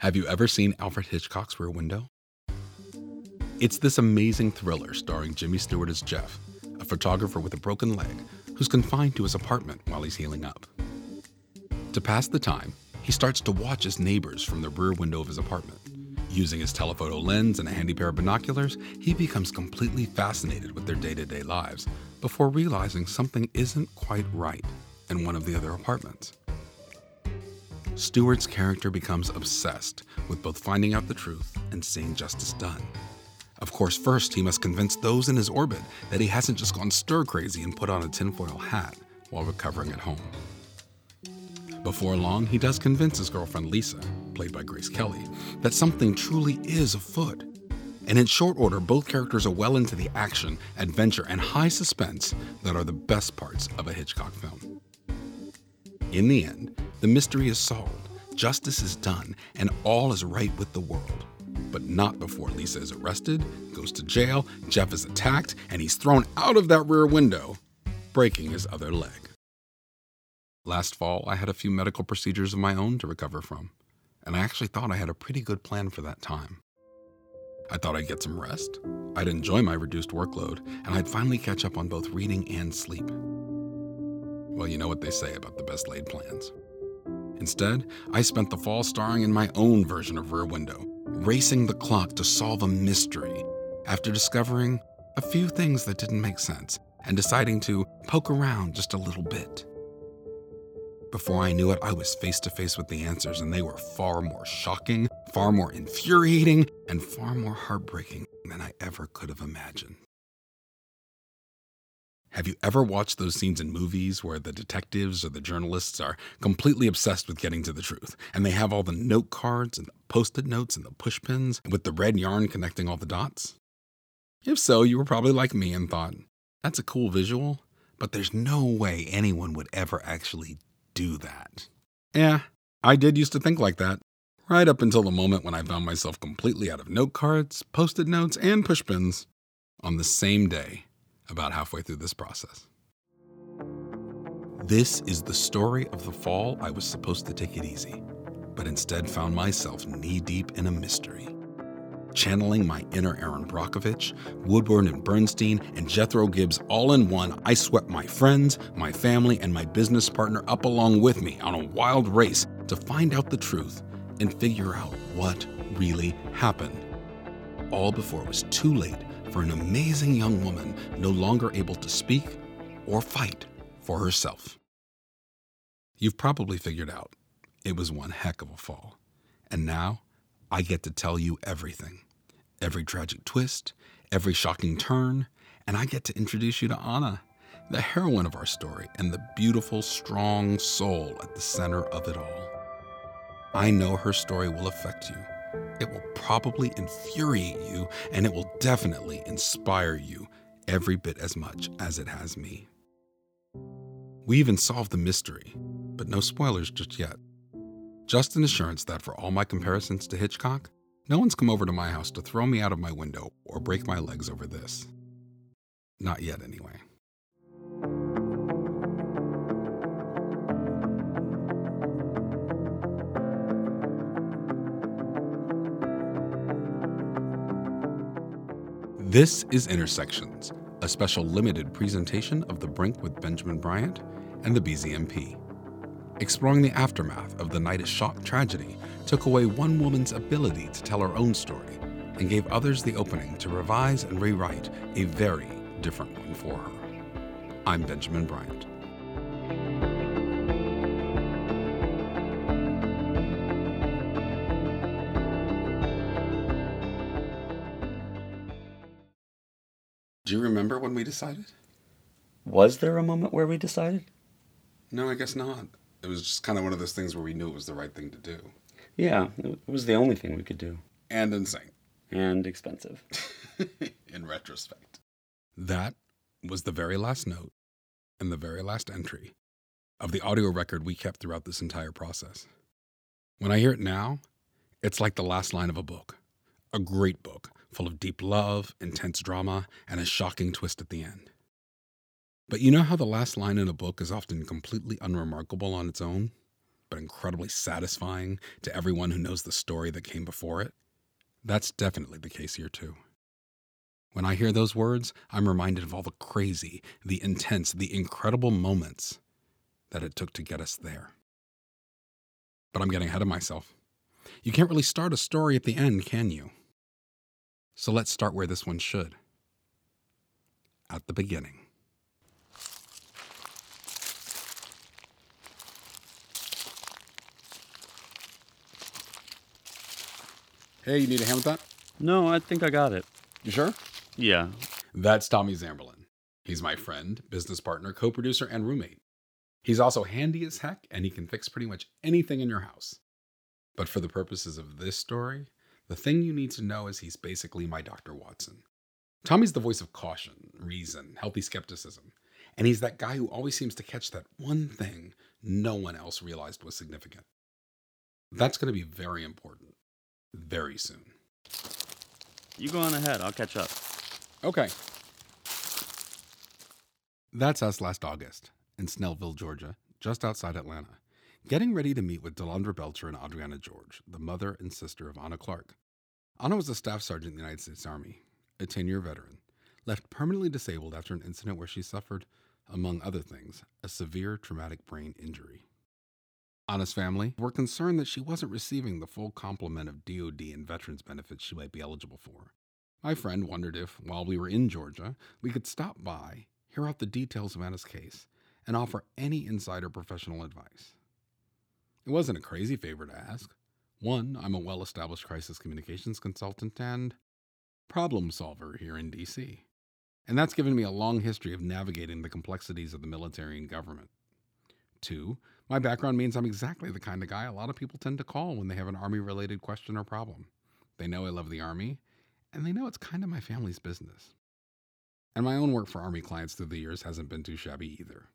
Have you ever seen Alfred Hitchcock's Rear Window? It's this amazing thriller starring Jimmy Stewart as Jeff, a photographer with a broken leg who's confined to his apartment while he's healing up. To pass the time, he starts to watch his neighbors from the rear window of his apartment. Using his telephoto lens and a handy pair of binoculars, he becomes completely fascinated with their day to day lives before realizing something isn't quite right in one of the other apartments. Stewart's character becomes obsessed with both finding out the truth and seeing justice done. Of course, first he must convince those in his orbit that he hasn't just gone stir crazy and put on a tinfoil hat while recovering at home. Before long, he does convince his girlfriend Lisa, played by Grace Kelly, that something truly is afoot. And in short order, both characters are well into the action, adventure, and high suspense that are the best parts of a Hitchcock film. In the end, the mystery is solved, justice is done, and all is right with the world. But not before Lisa is arrested, goes to jail, Jeff is attacked, and he's thrown out of that rear window, breaking his other leg. Last fall, I had a few medical procedures of my own to recover from, and I actually thought I had a pretty good plan for that time. I thought I'd get some rest, I'd enjoy my reduced workload, and I'd finally catch up on both reading and sleep. Well, you know what they say about the best laid plans. Instead, I spent the fall starring in my own version of Rear Window, racing the clock to solve a mystery after discovering a few things that didn't make sense and deciding to poke around just a little bit. Before I knew it, I was face to face with the answers, and they were far more shocking, far more infuriating, and far more heartbreaking than I ever could have imagined. Have you ever watched those scenes in movies where the detectives or the journalists are completely obsessed with getting to the truth and they have all the note cards and the post it notes and the pushpins with the red yarn connecting all the dots? If so, you were probably like me and thought, that's a cool visual, but there's no way anyone would ever actually do that. Yeah, I did used to think like that, right up until the moment when I found myself completely out of note cards, post it notes, and pushpins on the same day about halfway through this process. This is the story of the fall I was supposed to take it easy, but instead found myself knee deep in a mystery. Channeling my inner Erin Brockovich, Woodward and Bernstein, and Jethro Gibbs all in one, I swept my friends, my family, and my business partner up along with me on a wild race to find out the truth and figure out what really happened. All before it was too late for an amazing young woman no longer able to speak or fight for herself. You've probably figured out it was one heck of a fall. And now I get to tell you everything every tragic twist, every shocking turn, and I get to introduce you to Ana, the heroine of our story, and the beautiful, strong soul at the center of it all. I know her story will affect you it will probably infuriate you, and it will definitely inspire you every bit as much as it has me. We even solved the mystery, but no spoilers just yet. Just an assurance that for all my comparisons to Hitchcock, no one's come over to my house to throw me out of my window or break my legs over this. Not yet, anyway. This is Intersections, a special limited presentation of The Brink with Benjamin Bryant and the BZMP. Exploring the aftermath of the Nidus Shock tragedy took away one woman's ability to tell her own story and gave others the opening to revise and rewrite a very different one for her. I'm Benjamin Bryant. Do you remember when we decided? Was there a moment where we decided? No, I guess not. It was just kind of one of those things where we knew it was the right thing to do. Yeah, it was the only thing we could do. And insane. And expensive. In retrospect. That was the very last note and the very last entry of the audio record we kept throughout this entire process. When I hear it now, it's like the last line of a book, a great book full of deep love, intense drama, and a shocking twist at the end. But you know how the last line in a book is often completely unremarkable on its own? but incredibly satisfying to everyone who knows the story that came before it? That's definitely the case here, too. When I hear those words, I'm reminded of all the crazy, the intense, the incredible moments that it took to get us there. But I'm getting ahead of myself. You can't really start a story at the end, can you? So let's start where this one should at the beginning. Hey, you need a hand with that? No, I think I got it. You sure? Yeah. That's Tommy Zamberlan. He's my friend, business partner, co producer, and roommate. He's also handy as heck, and he can fix pretty much anything in your house. But for the purposes of this story, the thing you need to know is he's basically my Dr. Watson. Tommy's the voice of caution, reason, healthy skepticism, and he's that guy who always seems to catch that one thing no one else realized was significant. That's going to be very important very soon. You go on ahead. I'll catch up. Okay. That's us last August in Snellville, Georgia, just outside Atlanta, getting ready to meet with Delandra Belcher and Adriana George, the mother and sister of Ana Clarke. Ana was a staff sergeant in the United States Army, a 10 year veteran, left permanently disabled after an incident where she suffered, among other things, a severe traumatic brain injury. Ana's family were concerned that she wasn't receiving the full complement of DoD and veterans benefits she might be eligible for. My friend wondered if, while we were in Georgia, we could stop by, hear out the details of Ana's case, and offer any insider professional advice. It wasn't a crazy favor to ask. One, I'm a well established crisis communications consultant and problem solver here in DC. And that's given me a long history of navigating the complexities of the military and government. Two, my background means I'm exactly the kind of guy a lot of people tend to call when they have an Army related question or problem. They know I love the Army, and they know it's kind of my family's business. And my own work for Army clients through the years hasn't been too shabby either.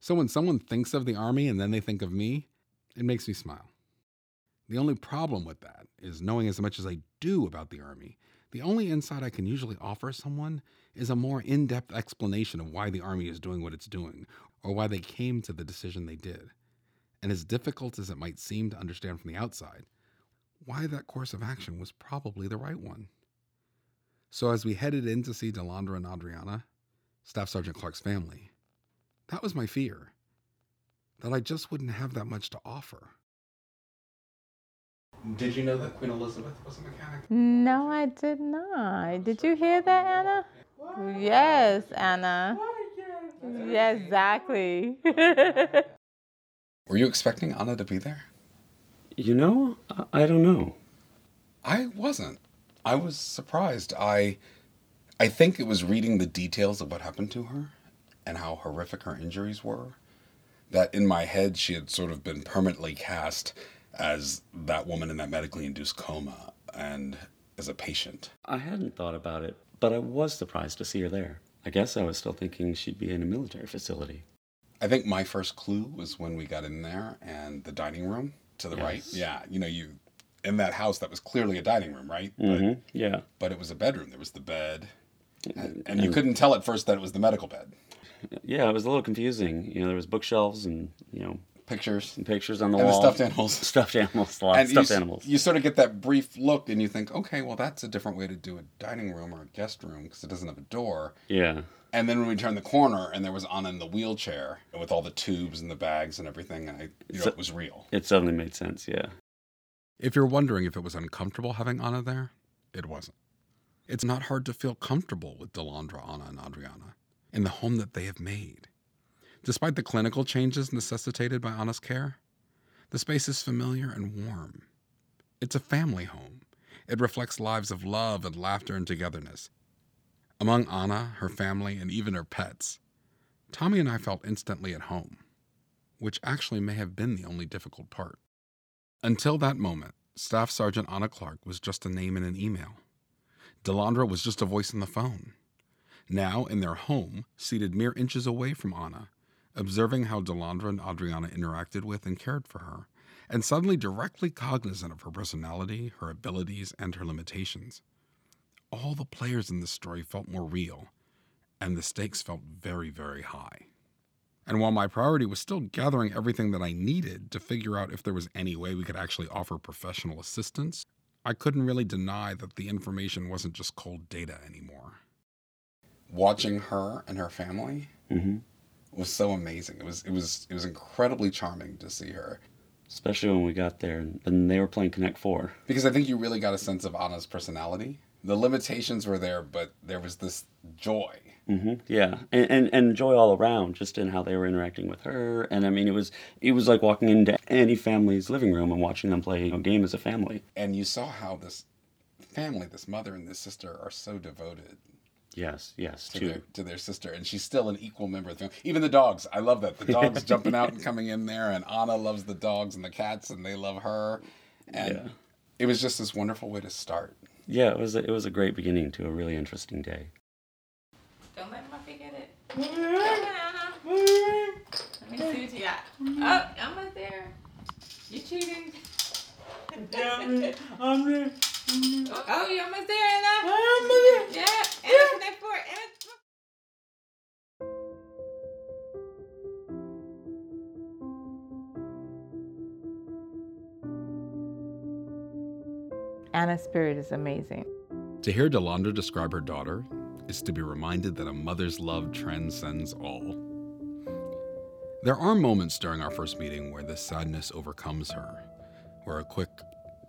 So when someone thinks of the Army and then they think of me, it makes me smile. The only problem with that is knowing as much as I do about the Army, the only insight I can usually offer someone is a more in depth explanation of why the Army is doing what it's doing, or why they came to the decision they did and as difficult as it might seem to understand from the outside, why that course of action was probably the right one. So as we headed in to see Delandra and Adriana, Staff Sergeant Clarke's family, that was my fear. That I just wouldn't have that much to offer. Did you know that Queen Elizabeth was a mechanic? No, I did not. Did you hear that, Ana? Yes, Ana. Yeah, exactly. Were you expecting Ana to be there? You know, I, I don't know. I wasn't. I was surprised. I I think it was reading the details of what happened to her and how horrific her injuries were that in my head she had sort of been permanently cast as that woman in that medically induced coma and as a patient. I hadn't thought about it, but I was surprised to see her there. I guess I was still thinking she'd be in a military facility. I think my first clue was when we got in there and the dining room to the Yes. right. Yeah, you know, you in that house that was clearly a dining room, right? hmm Yeah. But, but it was a bedroom. There was the bed, and, and you couldn't tell at first that it was the medical bed. Yeah, it was a little confusing. You know, there was bookshelves and, you know, Pictures some pictures on the and the wall. stuffed animals. Stuffed animals. A lot And you, stuffed s- animals. you sort of get that brief look, and you think, okay, well, that's a different way to do a dining room or a guest room because it doesn't have a door. Yeah. And then when we turned the corner, and there was Ana in the wheelchair with all the tubes and the bags and everything, I you know, So- it was real. It suddenly made sense. Yeah. If you're wondering if it was uncomfortable having Ana there, it wasn't. It's not hard to feel comfortable with Delandra, Ana, and Adriana in the home that they have made. Despite the clinical changes necessitated by Ana's care, the space is familiar and warm. It's a family home. It reflects lives of love and laughter and togetherness. Among Ana, her family, and even her pets, Tommy and I felt instantly at home, which actually may have been the only difficult part. Until that moment, Staff Sergeant Ana Clarke was just a name in an email. Delandra was just a voice on the phone. Now, in their home, seated mere inches away from Ana, observing how Delandra and Adriana interacted with and cared for her, and suddenly directly cognizant of her personality, her abilities, and her limitations. All the players in this story felt more real, and the stakes felt very, very high. And while my priority was still gathering everything that I needed to figure out if there was any way we could actually offer professional assistance, I couldn't really deny that the information wasn't just cold data anymore. Watching her and her family hmm was so amazing. It was it was it was incredibly charming to see her Especially when we got there and, they were playing Connect Four. because I think you really got a sense of Ana's personality. The limitations were there, but there was this joy. Mm-hmm. Yeah, and, and and joy all around, just in how they were interacting with her. And I mean, it was it was like walking into any family's living room and watching them play a game as a family. And you saw how this family, this mother and this sister, are so devoted Yes, yes, to their to their sister, and she's still an equal member of the family. Even the dogs, I love that. The dogs jumping out and coming in there, and Ana loves the dogs and the cats, and they love her. And Yeah. it was just this wonderful way to start. Yeah, it was a, it was a great beginning to a really interesting day. Don't let Muffy get it. Come on, Ana. Let me see what you got. Oh, almost there. You cheating. I'm there. Oh, you almost there, Ana. I'm there. Yeah, Ana, Ana's spirit is amazing. To hear Delandra describe her daughter is to be reminded that a mother's love transcends all. There are moments during our first meeting where this sadness overcomes her, where a quick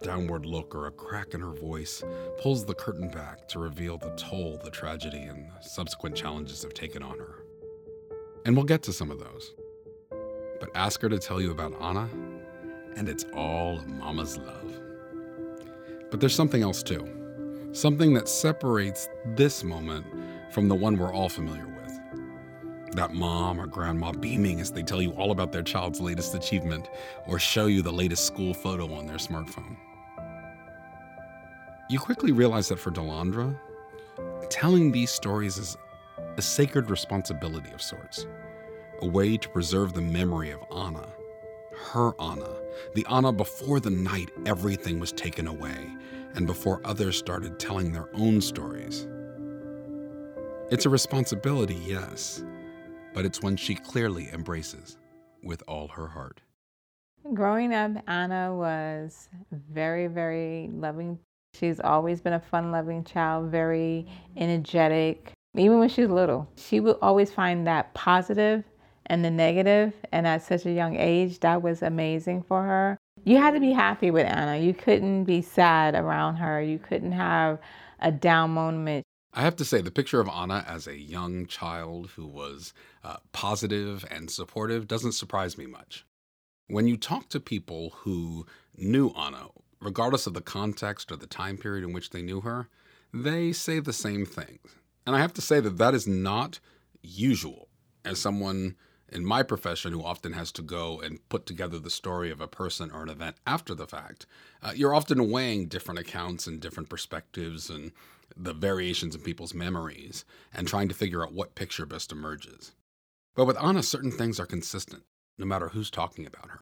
downward look or a crack in her voice pulls the curtain back to reveal the toll the tragedy and subsequent challenges have taken on her. And we'll get to some of those. But ask her to tell you about Ana, and it's all Mama's love. But there's something else too. Something that separates this moment from the one we're all familiar with. That mom or grandma beaming as they tell you all about their child's latest achievement or show you the latest school photo on their smartphone. You quickly realize that for Delandra, telling these stories is a sacred responsibility of sorts, a way to preserve the memory of Ana, her Ana, the Ana before the night everything was taken away and before others started telling their own stories. It's a responsibility, yes, but it's one she clearly embraces with all her heart. Growing up, Ana was very, very loving. She's always been a fun loving child, very energetic. Even when she was little, she would always find that positive and the negative, and at such a young age, that was amazing for her. You had to be happy with Ana. You couldn't be sad around her. You couldn't have a down moment. I have to say, the picture of Ana as a young child who was uh, positive and supportive doesn't surprise me much. When you talk to people who knew Ana, regardless of the context or the time period in which they knew her, they say the same things. And I have to say that that is not usual. As someone in my profession who often has to go and put together the story of a person or an event after the fact, uh, you're often weighing different accounts and different perspectives and the variations in people's memories and trying to figure out what picture best emerges. But with Ana, certain things are consistent, no matter who's talking about her.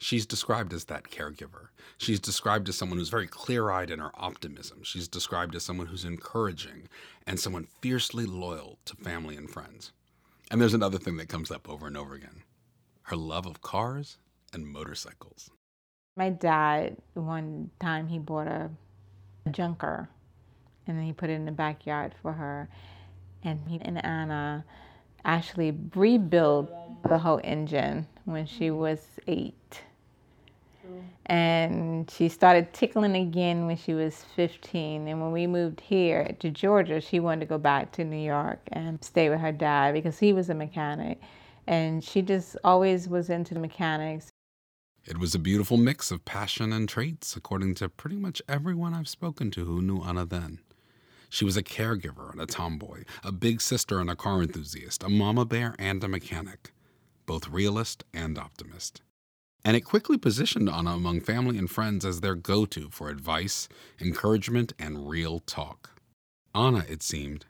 She's described as that caregiver. She's described as someone who's very clear eyed in her optimism. She's described as someone who's encouraging and someone fiercely loyal to family and friends. And there's another thing that comes up over and over again her love of cars and motorcycles. My dad, one time, he bought a, a junker and then he put it in the backyard for her. And he and Ana actually rebuilt the whole engine when she was eight. And she started tickling again when she was 15. And when we moved here to Georgia, she wanted to go back to New York and stay with her dad because he was a mechanic. And she just always was into the mechanics. It was a beautiful mix of passion and traits, according to pretty much everyone I've spoken to who knew Ana then. She was a caregiver and a tomboy, a big sister and a car enthusiast, a mama bear and a mechanic, both realist and optimist. And it quickly positioned Ana among family and friends as their go to for advice, encouragement, and real talk. Ana, it seemed,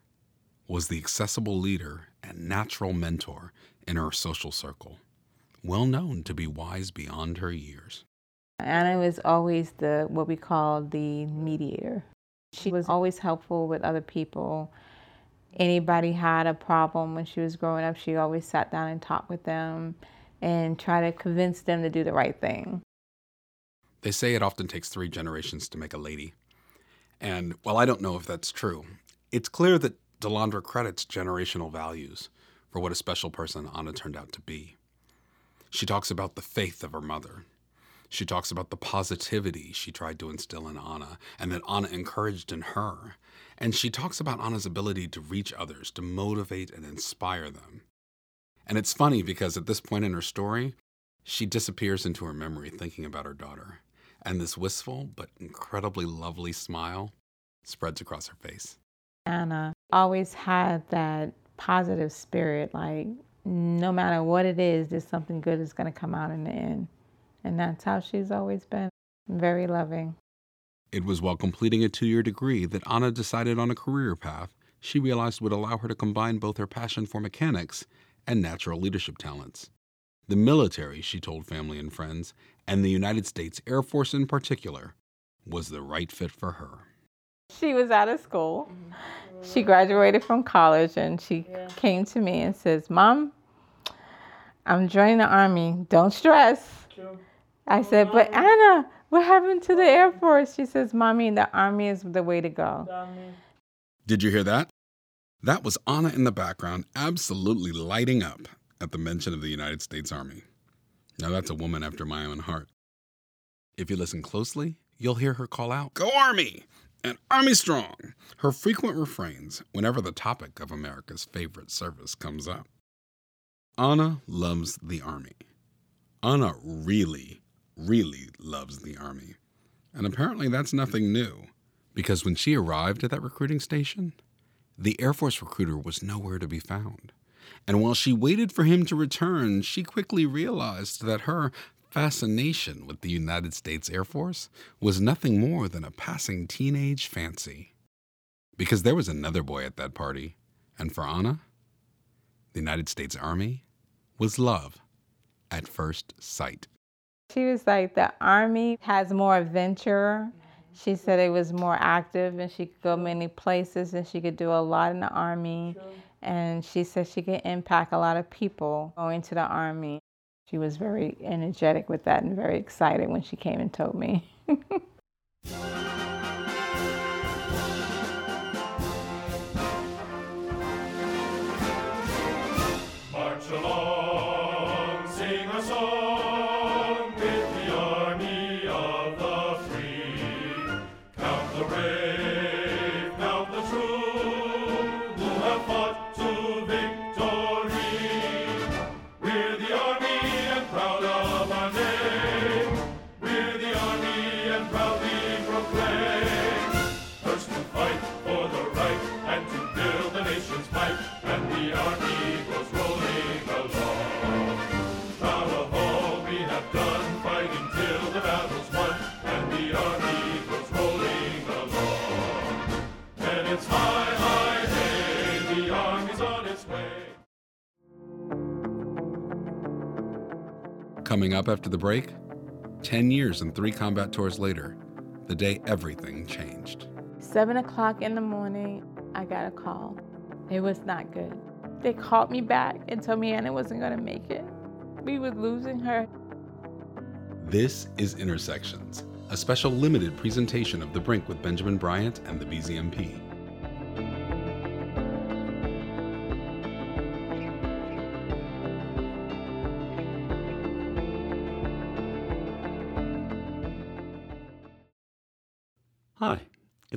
was the accessible leader and natural mentor in her social circle, well known to be wise beyond her years. Ana was always the what we call the mediator. She was always helpful with other people anybody had a problem when she was growing up, she always sat down and talked with them and try to convince them to do the right thing. They say it often takes three generations to make a lady. And while I don't know if that's true, it's clear that Delandra credits generational values for what a special person Ana turned out to be. She talks about the faith of her mother. She talks about the positivity she tried to instill in Ana and that Ana encouraged in her. And she talks about Ana's ability to reach others, to motivate and inspire them. And it's funny because at this point in her story, she disappears into her memory thinking about her daughter. And this wistful but incredibly lovely smile spreads across her face. Ana always had that positive spirit like no matter what it is, there's something good is going to come out in the end. And that's how she's always been very loving. It was while completing a two year degree that Ana decided on a career path she realized would allow her to combine both her passion for mechanics and natural leadership talents. The military, she told family and friends, and the United States Air Force in particular, was the right fit for her. She was out of school. She graduated from college and she yeah. came to me and says, Mom, I'm joining the Army. Don't stress. True. I said, But Ana, what happened to the Air Force? She says, Mommy, the Army is the way to go. Did you hear that? That was Ana in the background, absolutely lighting up at the mention of the United States Army. Now, that's a woman after my own heart. If you listen closely, you'll hear her call out, Go Army! and Army Strong! Her frequent refrains whenever the topic of America's favorite service comes up. Ana loves the Army. Ana really, really loves the Army. And apparently that's nothing new, because when she arrived at that recruiting station, the Air Force recruiter was nowhere to be found. And while she waited for him to return, she quickly realized that her fascination with the United States Air Force was nothing more than a passing teenage fancy. Because there was another boy at that party, and for Ana, the United States Army was love at first sight. She was like, the Army has more adventure. She said it was more active and she could go many places and she could do a lot in the Army. And she said she could impact a lot of people going to the Army. She was very energetic with that and very excited when she came and told me. Coming up after the break, 10 years and three combat tours later, the day everything changed. Seven o'clock in the morning, I got a call. It was not good. They called me back and told me Ana wasn't going to make it. We were losing her. This is Intersections, a special limited presentation of The Brink with Benjamin Bryant and the BZMP.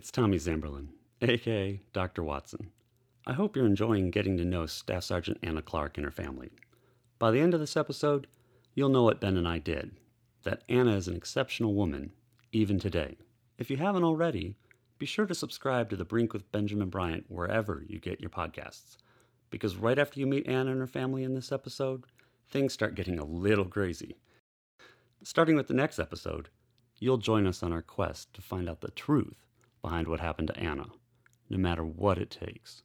It's Tommy Zamberlan, aka Dr. Watson. I hope you're enjoying getting to know Staff Sergeant Ana Clarke and her family. By the end of this episode, you'll know what Ben and I did that Ana is an exceptional woman, even today. If you haven't already, be sure to subscribe to The Brink with Benjamin Bryant wherever you get your podcasts. Because right after you meet Ana and her family in this episode, things start getting a little crazy. Starting with the next episode, you'll join us on our quest to find out the truth behind what happened to Ana, no matter what it takes.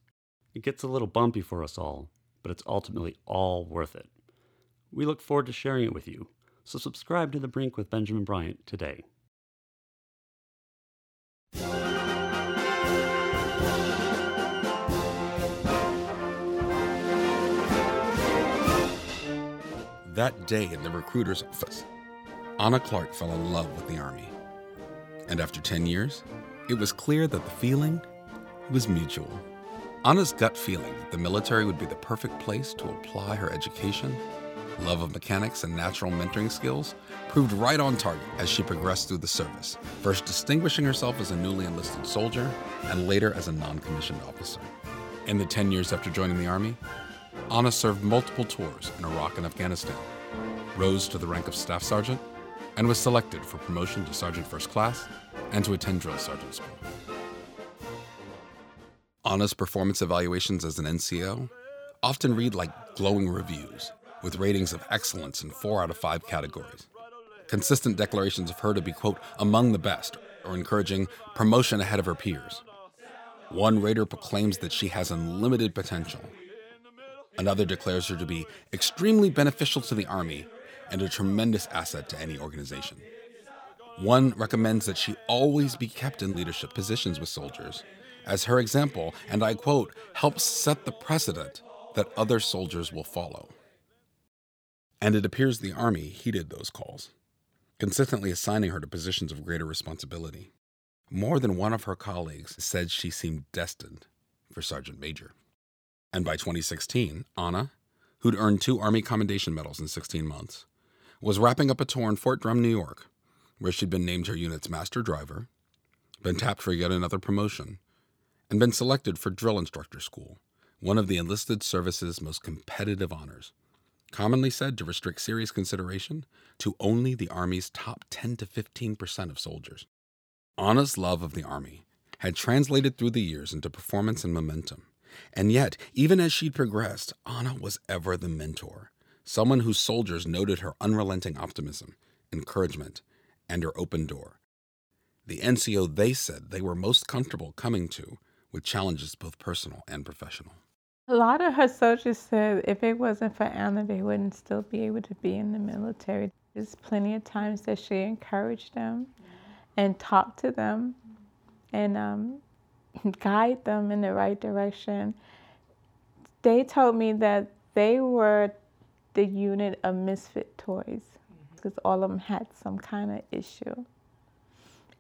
It gets a little bumpy for us all, but it's ultimately all worth it. We look forward to sharing it with you, so subscribe to The Brink with Benjamin Bryant today. That day in the recruiter's office, Ana Clarke fell in love with the Army. And after 10 years, it was clear that the feeling was mutual. Ana's gut feeling that the military would be the perfect place to apply her education, love of mechanics, and natural mentoring skills proved right on target as she progressed through the service, first distinguishing herself as a newly enlisted soldier and later as a non commissioned officer. In the 10 years after joining the Army, Ana served multiple tours in Iraq and Afghanistan, rose to the rank of Staff Sergeant, and was selected for promotion to Sergeant First Class and to attend drill sergeant school. Ana's performance evaluations as an NCO often read like glowing reviews, with ratings of excellence in four out of five categories. Consistent declarations of her to be, quote, among the best, or encouraging promotion ahead of her peers. One rater proclaims that she has unlimited potential. Another declares her to be extremely beneficial to the Army and a tremendous asset to any organization. One recommends that she always be kept in leadership positions with soldiers as her example, and I quote, helps set the precedent that other soldiers will follow. And it appears the Army heeded those calls, consistently assigning her to positions of greater responsibility. More than one of her colleagues said she seemed destined for Sergeant Major. And by 2016, Ana, who'd earned two Army Commendation Medals in 16 months, was wrapping up a tour in Fort Drum, New York, where she'd been named her unit's master driver, been tapped for yet another promotion, and been selected for drill instructor school, one of the enlisted service's most competitive honors, commonly said to restrict serious consideration to only the Army's top 10 to 15 percent of soldiers. Ana's love of the Army had translated through the years into performance and momentum. And yet, even as she'd progressed, Ana was ever the mentor, someone whose soldiers noted her unrelenting optimism, encouragement, and her open door. The NCO they said they were most comfortable coming to with challenges both personal and professional. A lot of her soldiers said if it wasn't for Ana, they wouldn't still be able to be in the military. There's plenty of times that she encouraged them and talked to them and um, guide them in the right direction. They told me that they were the unit of misfit toys because all of them had some kind of issue.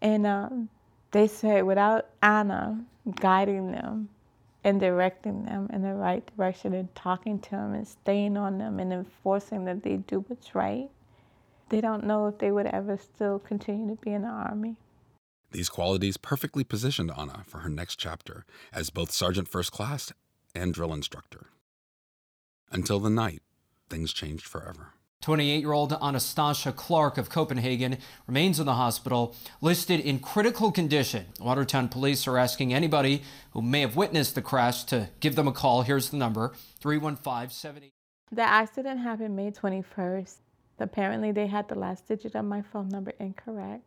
And um, they said without Ana guiding them and directing them in the right direction and talking to them and staying on them and enforcing that they do what's right, they don't know if they would ever still continue to be in the Army. These qualities perfectly positioned Ana for her next chapter as both Sergeant First Class and drill instructor. Until the night, things changed forever. 28 year old Anastasia Clarke of Copenhagen remains in the hospital, listed in critical condition. Watertown police are asking anybody who may have witnessed the crash to give them a call. Here's the number 315 78. The accident happened May 21st. Apparently, they had the last digit of my phone number incorrect.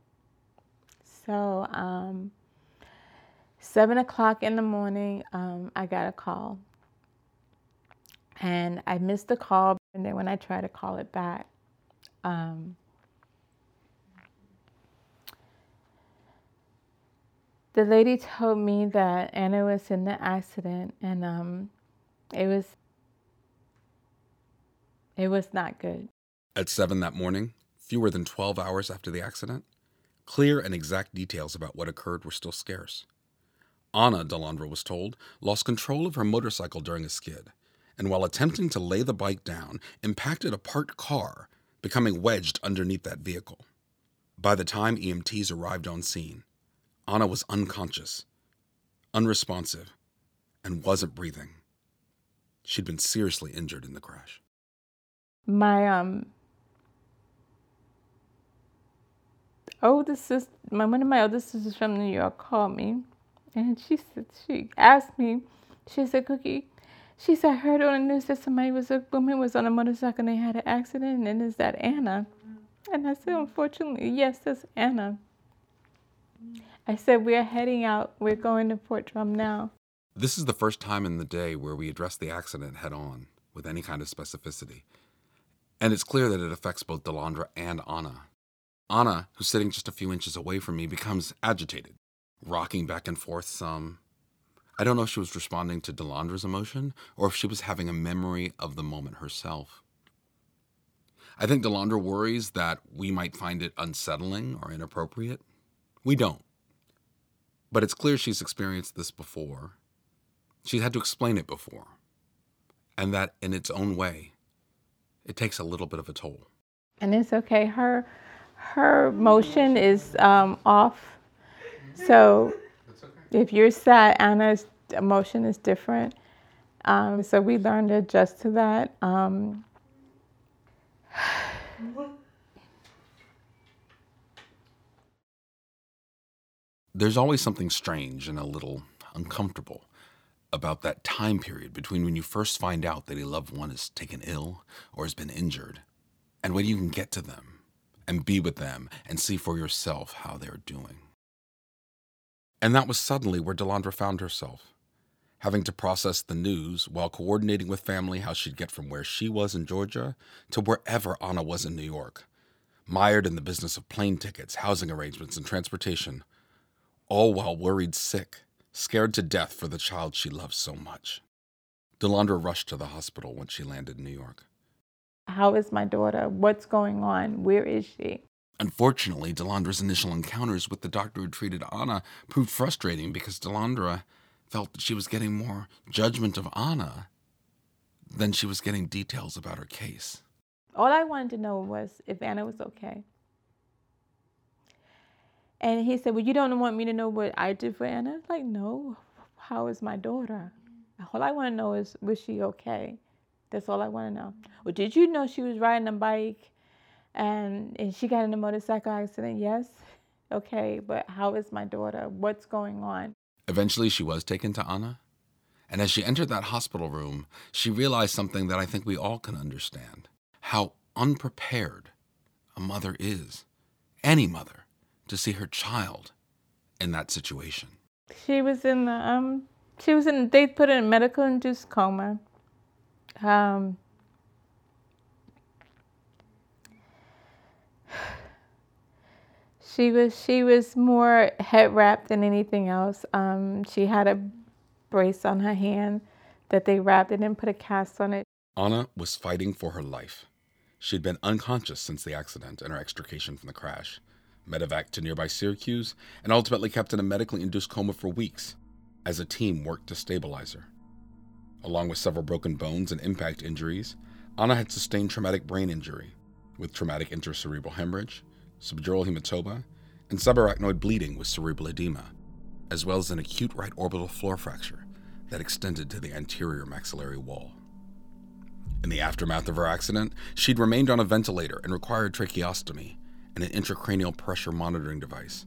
So, um, 7 o'clock in the morning, um, I got a call. And I missed the call and then when I try to call it back, um, the lady told me that Ana was in the accident and um, it was it was not good. At 7 that morning, fewer than 12 hours after the accident, clear and exact details about what occurred were still scarce. Ana, Delandra was told, lost control of her motorcycle during a skid and while attempting to lay the bike down, impacted a parked car, becoming wedged underneath that vehicle. By the time EMTs arrived on scene, Ana was unconscious, unresponsive, and wasn't breathing. She'd been seriously injured in the crash. My um oldest sister, my one of my oldest sisters from New York called me, and she said she asked me, she said, "Cookie, she said, I heard on the news that somebody was a woman was on a motorcycle and they had an accident, and is that Ana? And I said, unfortunately, yes, that's Ana. I said, we're heading out. We're going to Fort Drum now. This is the first time in the day where we address the accident head on with any kind of specificity. And it's clear that it affects both Delandra and Ana. Ana, who's sitting just a few inches away from me, becomes agitated, rocking back and forth some, I don't know if she was responding to Delandra's emotion or if she was having a memory of the moment herself. I think Delandra worries that we might find it unsettling or inappropriate. We don't. But it's clear she's experienced this before. She's had to explain it before. And that in its own way, it takes a little bit of a toll. And it's okay. Her her motion is um, off. So if you're sad, Ana's emotion is different. Um, so we learned to adjust to that. Um, There's always something strange and a little uncomfortable about that time period between when you first find out that a loved one is taken ill or has been injured and when you can get to them and be with them and see for yourself how they're doing. And that was suddenly where Delandra found herself, having to process the news while coordinating with family how she'd get from where she was in Georgia to wherever Ana was in New York, mired in the business of plane tickets, housing arrangements, and transportation, all while worried sick, scared to death for the child she loved so much. Delandra rushed to the hospital when she landed in New York. How is my daughter? What's going on? Where is she? Unfortunately, Delandra's initial encounters with the doctor who treated Ana proved frustrating because Delandra felt that she was getting more judgment of Ana than she was getting details about her case. All I wanted to know was if Ana was okay. And he said, Well, you don't want me to know what I did for Anna? Like, No. How is my daughter? All I want to know is, was she okay? That's all I want to know. Well, did you know she was riding a bike and, and she got in a motorcycle accident? Yes. Okay, but how is my daughter? What's going on? Eventually, she was taken to Ana. And as she entered that hospital room, she realized something that I think we all can understand how unprepared a mother is, any mother, to see her child in that situation. She was in the, um, she was in, they put her in medical induced coma. Um, she was she was more head wrapped than anything else. Um, she had a brace on her hand that they wrapped and put a cast on it. Ana was fighting for her life. She'd been unconscious since the accident and her extrication from the crash, medevac to nearby Syracuse, and ultimately kept in a medically induced coma for weeks as a team worked to stabilize her. Along with several broken bones and impact injuries, Anna had sustained traumatic brain injury with traumatic intracerebral hemorrhage, subdural hematoma, and subarachnoid bleeding with cerebral edema, as well as an acute right orbital floor fracture that extended to the anterior maxillary wall. In the aftermath of her accident, she'd remained on a ventilator and required tracheostomy and an intracranial pressure monitoring device,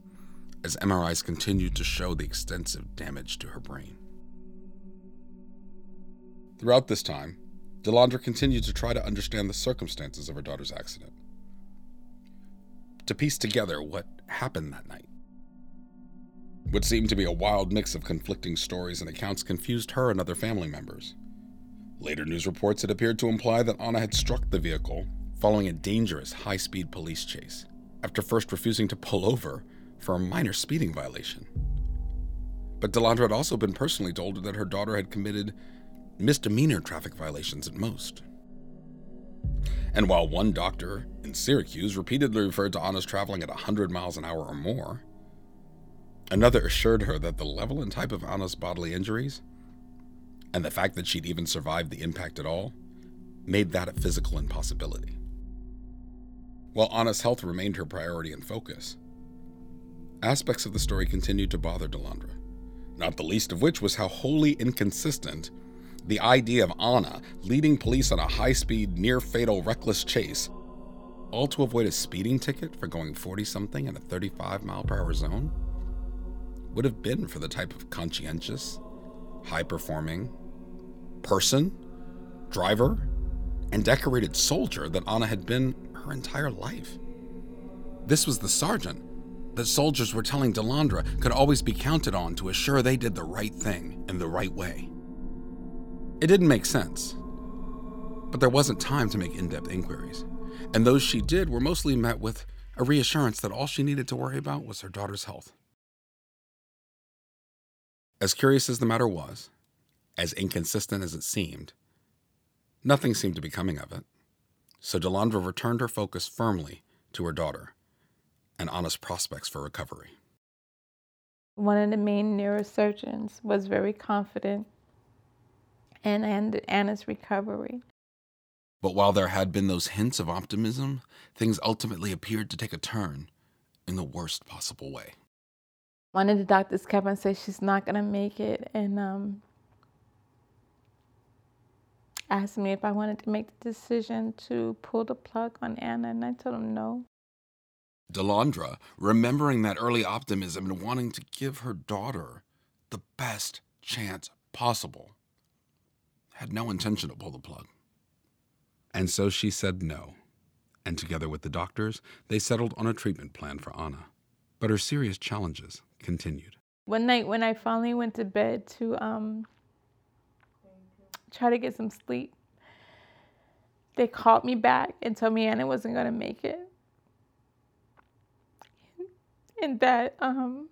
as MRIs continued to show the extensive damage to her brain. Throughout this time, Delandra continued to try to understand the circumstances of her daughter's accident, to piece together what happened that night. What seemed to be a wild mix of conflicting stories and accounts confused her and other family members. Later news reports had appeared to imply that Ana had struck the vehicle following a dangerous high speed police chase, after first refusing to pull over for a minor speeding violation. But Delandra had also been personally told that her daughter had committed misdemeanor traffic violations at most. And while one doctor in Syracuse repeatedly referred to Ana's traveling at 100 miles an hour or more, another assured her that the level and type of Ana's bodily injuries, and the fact that she'd even survived the impact at all, made that a physical impossibility. While Ana's health remained her priority and focus, aspects of the story continued to bother Delandra, not the least of which was how wholly inconsistent the idea of Ana leading police on a high speed, near fatal, reckless chase, all to avoid a speeding ticket for going 40 something in a 35 mile per hour zone, would have been for the type of conscientious, high performing person, driver, and decorated soldier that Ana had been her entire life. This was the sergeant that soldiers were telling Delandra could always be counted on to assure they did the right thing in the right way. It didn't make sense. But there wasn't time to make in depth inquiries, and those she did were mostly met with a reassurance that all she needed to worry about was her daughter's health. As curious as the matter was, as inconsistent as it seemed, nothing seemed to be coming of it. So Delandra returned her focus firmly to her daughter and honest prospects for recovery. One of the main neurosurgeons was very confident in Ana's recovery. But while there had been those hints of optimism, things ultimately appeared to take a turn in the worst possible way. One of the doctors kept on saying she's not going to make it and um, asked me if I wanted to make the decision to pull the plug on Ana, and I told him no. Delandra, remembering that early optimism and wanting to give her daughter the best chance possible, had no intention to pull the plug. And so she said no. And together with the doctors, they settled on a treatment plan for Ana. But her serious challenges continued. One night when I finally went to bed to um, try to get some sleep, they called me back and told me Ana wasn't going to make it. And that um,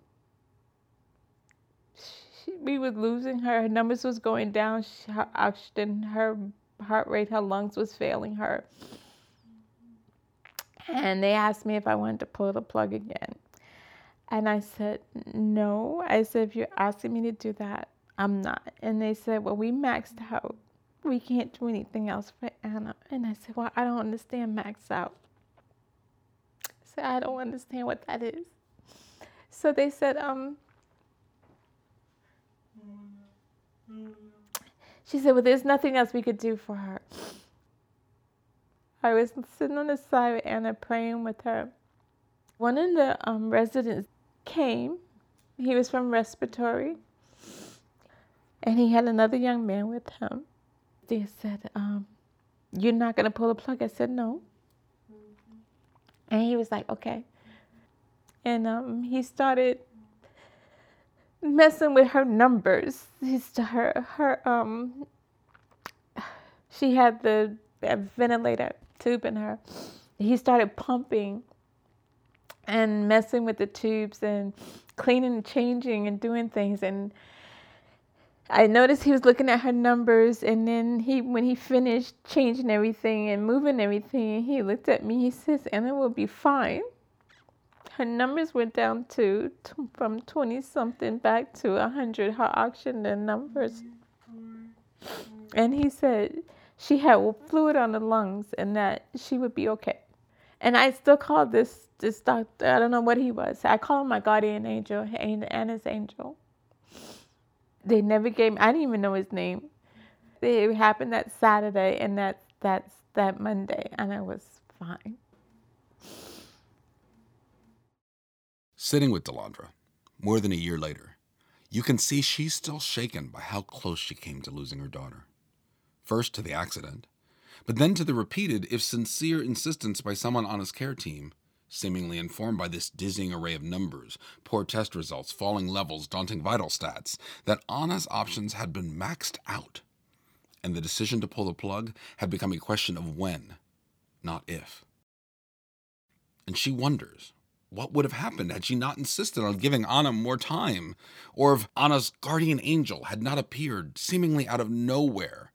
she, we were losing her. Her numbers was going down. She, her oxygen, her heart rate, her lungs was failing her. And they asked me if I wanted to pull the plug again. And I said, no. I said, if you're asking me to do that, I'm not. And they said, well, we maxed out. We can't do anything else for Ana. And I said, well, I don't understand max out. I said, I don't understand what that is. So they said, um, she said, well, there's nothing else we could do for her. I was sitting on the side with Ana praying with her. One of the um, residents came. He was from respiratory. And he had another young man with him. They said, um, You're not going to pull the plug? I said, No. And he was like, Okay. And um, he started messing with her numbers. He's her her um. She had the ventilator tube in her. He started pumping and messing with the tubes and cleaning and changing and doing things and I noticed he was looking at her numbers and then he when he finished changing everything and moving everything he looked at me he says Ana will be fine her numbers went down to, from 20 something back to 100 her oxygen numbers and he said she had fluid on the lungs and that she would be okay and I still call this this doctor, I don't know what he was. I call him my guardian angel, and Ana's angel. They never gave me, I didn't even know his name. It happened that Saturday and that, that's that Monday, and I was fine. Sitting with Delandra, more than a year later, you can see she's still shaken by how close she came to losing her daughter. First to the accident, but then to the repeated, if sincere, insistence by someone on his care team seemingly informed by this dizzying array of numbers, poor test results, falling levels, daunting vital stats, that Ana's options had been maxed out, and the decision to pull the plug had become a question of when, not if. And she wonders what would have happened had she not insisted on giving Ana more time, or if Ana's guardian angel had not appeared seemingly out of nowhere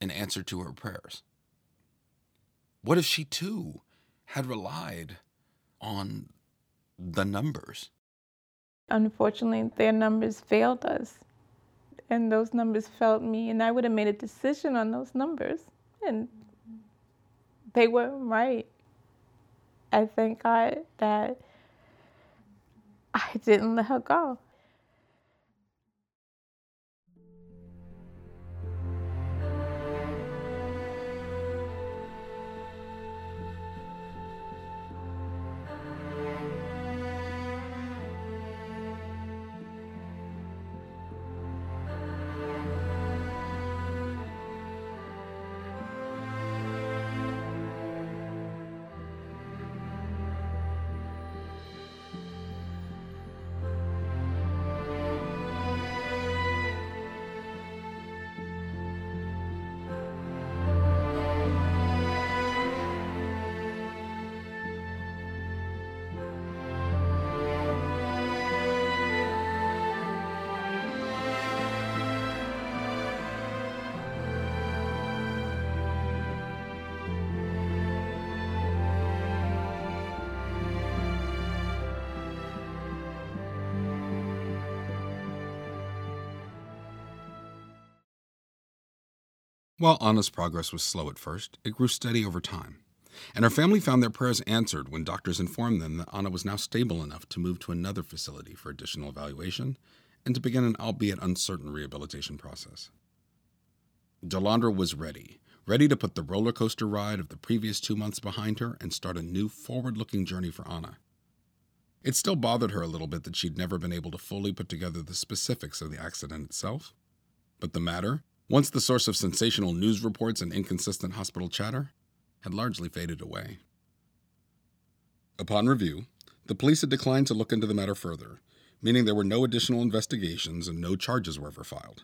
in answer to her prayers. What if she too had relied on the numbers. Unfortunately, their numbers failed us. And those numbers failed me, and I would have made a decision on those numbers. And they weren't right. I thank God that I didn't let her go. While Ana's progress was slow at first, it grew steady over time. And her family found their prayers answered when doctors informed them that Ana was now stable enough to move to another facility for additional evaluation and to begin an albeit uncertain rehabilitation process. Delandra was ready, ready to put the roller coaster ride of the previous two months behind her and start a new forward looking journey for Ana. It still bothered her a little bit that she'd never been able to fully put together the specifics of the accident itself, but the matter, once the source of sensational news reports and inconsistent hospital chatter, had largely faded away. Upon review, the police had declined to look into the matter further, meaning there were no additional investigations and no charges were ever filed.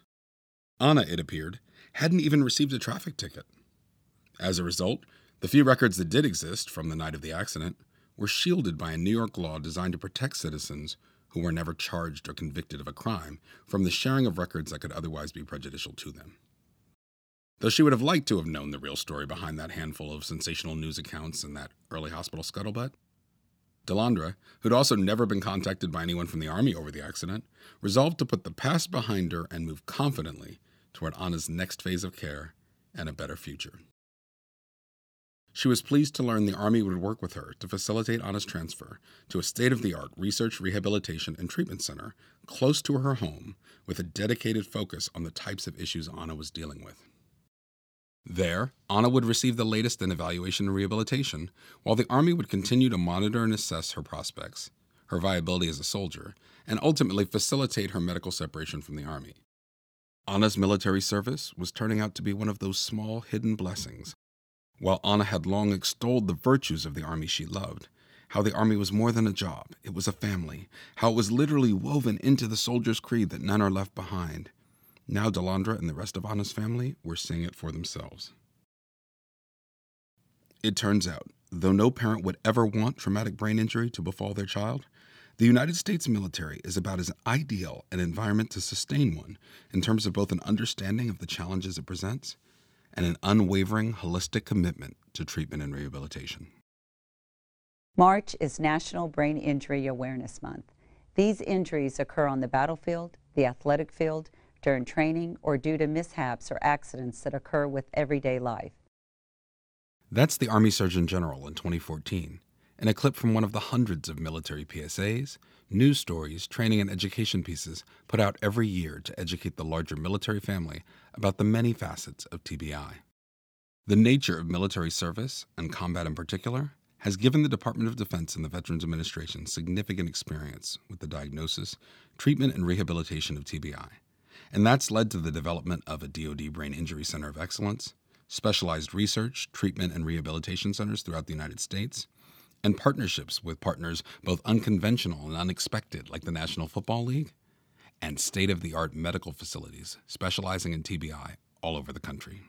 Ana, it appeared, hadn't even received a traffic ticket. As a result, the few records that did exist from the night of the accident were shielded by a New York law designed to protect citizens who were never charged or convicted of a crime from the sharing of records that could otherwise be prejudicial to them. Though she would have liked to have known the real story behind that handful of sensational news accounts and that early hospital scuttlebutt, Delandra, who'd also never been contacted by anyone from the Army over the accident, resolved to put the past behind her and move confidently toward Ana's next phase of care and a better future. She was pleased to learn the Army would work with her to facilitate Ana's transfer to a state of the art research, rehabilitation, and treatment center close to her home with a dedicated focus on the types of issues Ana was dealing with. There, Ana would receive the latest in evaluation and rehabilitation, while the Army would continue to monitor and assess her prospects, her viability as a soldier, and ultimately facilitate her medical separation from the Army. Ana's military service was turning out to be one of those small hidden blessings while Ana had long extolled the virtues of the army she loved, how the army was more than a job, it was a family, how it was literally woven into the soldier's creed that none are left behind. Now Delandra and the rest of Ana's family were seeing it for themselves. It turns out, though no parent would ever want traumatic brain injury to befall their child, the United States military is about as ideal an environment to sustain one in terms of both an understanding of the challenges it presents and an unwavering, holistic commitment to treatment and rehabilitation. March is National Brain Injury Awareness Month. These injuries occur on the battlefield, the athletic field, during training, or due to mishaps or accidents that occur with everyday life. That's the Army Surgeon General in 2014, in a clip from one of the hundreds of military PSAs, news stories, training, and education pieces put out every year to educate the larger military family about the many facets of TBI. The nature of military service, and combat in particular, has given the Department of Defense and the Veterans Administration significant experience with the diagnosis, treatment, and rehabilitation of TBI. And that's led to the development of a DoD Brain Injury Center of Excellence, specialized research, treatment, and rehabilitation centers throughout the United States, and partnerships with partners both unconventional and unexpected, like the National Football League, and state of the art medical facilities specializing in TBI all over the country.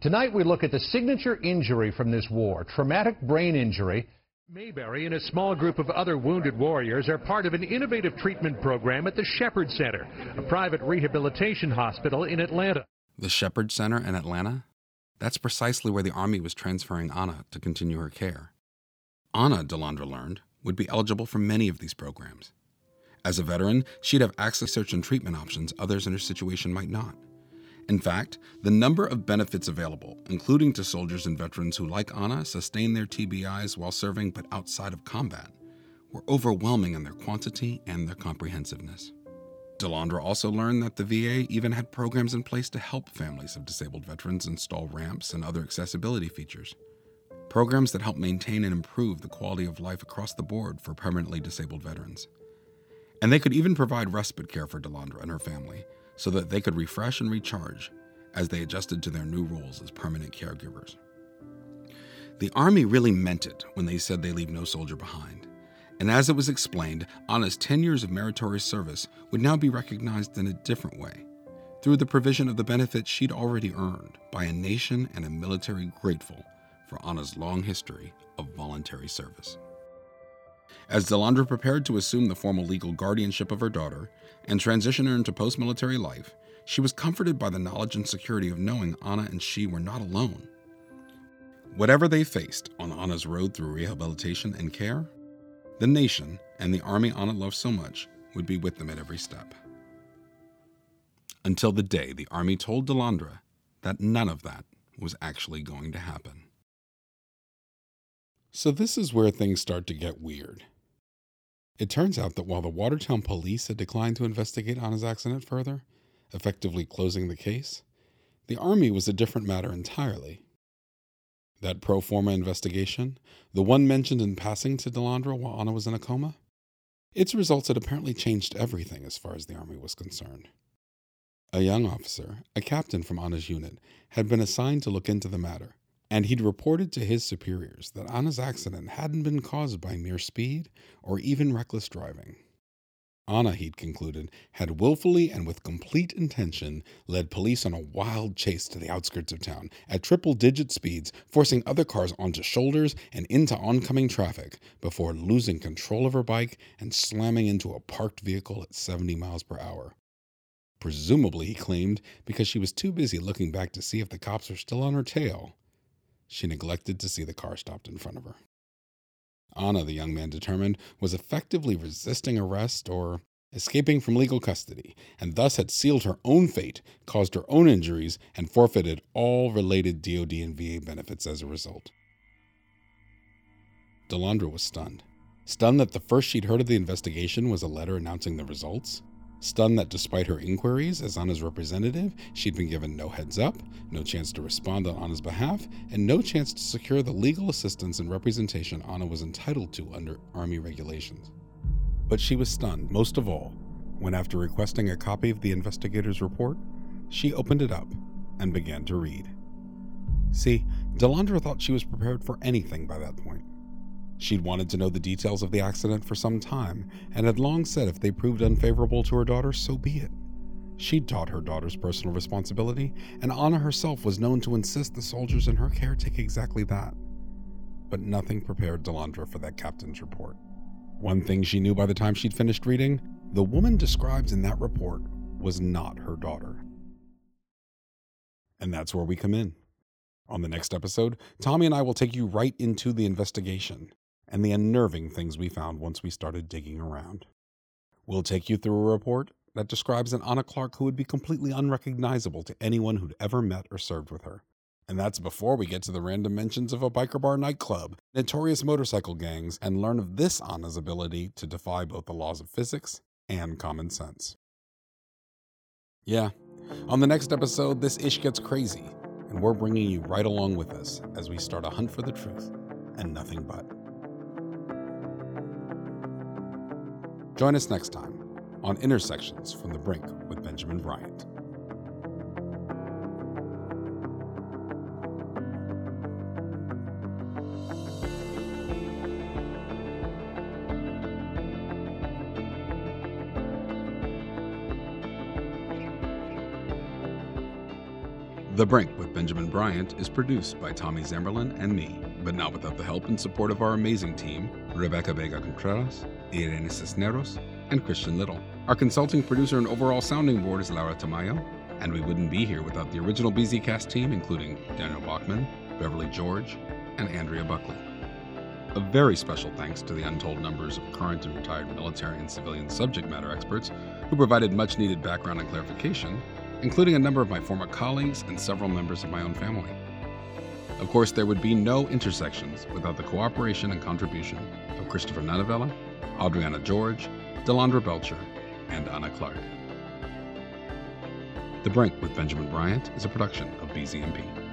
Tonight we look at the signature injury from this war traumatic brain injury. Mayberry and a small group of other wounded warriors are part of an innovative treatment program at the Shepherd Center, a private rehabilitation hospital in Atlanta. The Shepherd Center in Atlanta? That's precisely where the Army was transferring Ana to continue her care. Ana, Delandra learned, would be eligible for many of these programs. As a veteran, she'd have access to search and treatment options others in her situation might not. In fact, the number of benefits available, including to soldiers and veterans who, like Ana, sustain their TBIs while serving but outside of combat, were overwhelming in their quantity and their comprehensiveness. Delandra also learned that the VA even had programs in place to help families of disabled veterans install ramps and other accessibility features programs that help maintain and improve the quality of life across the board for permanently disabled veterans. And they could even provide respite care for Delandra and her family so that they could refresh and recharge as they adjusted to their new roles as permanent caregivers. The Army really meant it when they said they leave no soldier behind. And as it was explained, Ana's 10 years of meritorious service would now be recognized in a different way through the provision of the benefits she'd already earned by a nation and a military grateful for Ana's long history of voluntary service. As Delandra prepared to assume the formal legal guardianship of her daughter and transition her into post military life, she was comforted by the knowledge and security of knowing Ana and she were not alone. Whatever they faced on Ana's road through rehabilitation and care, the nation and the army Ana loved so much would be with them at every step. Until the day the army told Delandra that none of that was actually going to happen. So, this is where things start to get weird. It turns out that while the Watertown police had declined to investigate Ana's accident further, effectively closing the case, the Army was a different matter entirely. That pro forma investigation, the one mentioned in passing to Delandra while Ana was in a coma, its results had apparently changed everything as far as the Army was concerned. A young officer, a captain from Ana's unit, had been assigned to look into the matter and he'd reported to his superiors that Ana's accident hadn't been caused by mere speed or even reckless driving. Ana, he'd concluded, had willfully and with complete intention led police on a wild chase to the outskirts of town at triple digit speeds, forcing other cars onto shoulders and into oncoming traffic before losing control of her bike and slamming into a parked vehicle at 70 miles per hour. Presumably, he claimed, because she was too busy looking back to see if the cops were still on her tail she neglected to see the car stopped in front of her. Ana, the young man determined, was effectively resisting arrest or escaping from legal custody, and thus had sealed her own fate, caused her own injuries, and forfeited all related DoD and VA benefits as a result. Delandra was stunned. Stunned that the first she'd heard of the investigation was a letter announcing the results, Stunned that despite her inquiries as Ana's representative, she'd been given no heads up, no chance to respond on Ana's behalf, and no chance to secure the legal assistance and representation Ana was entitled to under Army regulations. But she was stunned, most of all, when after requesting a copy of the investigator's report, she opened it up and began to read. See, Delandra thought she was prepared for anything by that point. She'd wanted to know the details of the accident for some time, and had long said if they proved unfavorable to her daughter, so be it. She'd taught her daughter's personal responsibility, and Ana herself was known to insist the soldiers in her care take exactly that. But nothing prepared Delandra for that captain's report. One thing she knew by the time she'd finished reading the woman described in that report was not her daughter. And that's where we come in. On the next episode, Tommy and I will take you right into the investigation and the unnerving things we found once we started digging around. We'll take you through a report that describes an Ana Clarke who would be completely unrecognizable to anyone who'd ever met or served with her. And that's before we get to the random mentions of a biker bar nightclub, notorious motorcycle gangs, and learn of this Ana's ability to defy both the laws of physics and common sense. Yeah, on the next episode, this ish gets crazy, and we're bringing you right along with us as we start a hunt for the truth and nothing but. Join us next time on Intersections from the Brink with Benjamin Bryant. The Brink with Benjamin Bryant is produced by Tommy Zamberlan and me, but not without the help and support of our amazing team Rebecca Vega Contreras, Irene Cisneros, and Christian Little. Our consulting producer and overall sounding board is Laura Tamayo, and we wouldn't be here without the original BZcast team, including Daniel Bachmann, Beverly George, and Andrea Buckley. A very special thanks to the untold numbers of current and retired military and civilian subject matter experts who provided much needed background and clarification, including a number of my former colleagues and several members of my own family. Of course, there would be no intersections without the cooperation and contribution of Christopher Nanavella, Adriana George, Delandra Belcher, and Ana Clarke. The Brink with Benjamin Bryant is a production of BZMP.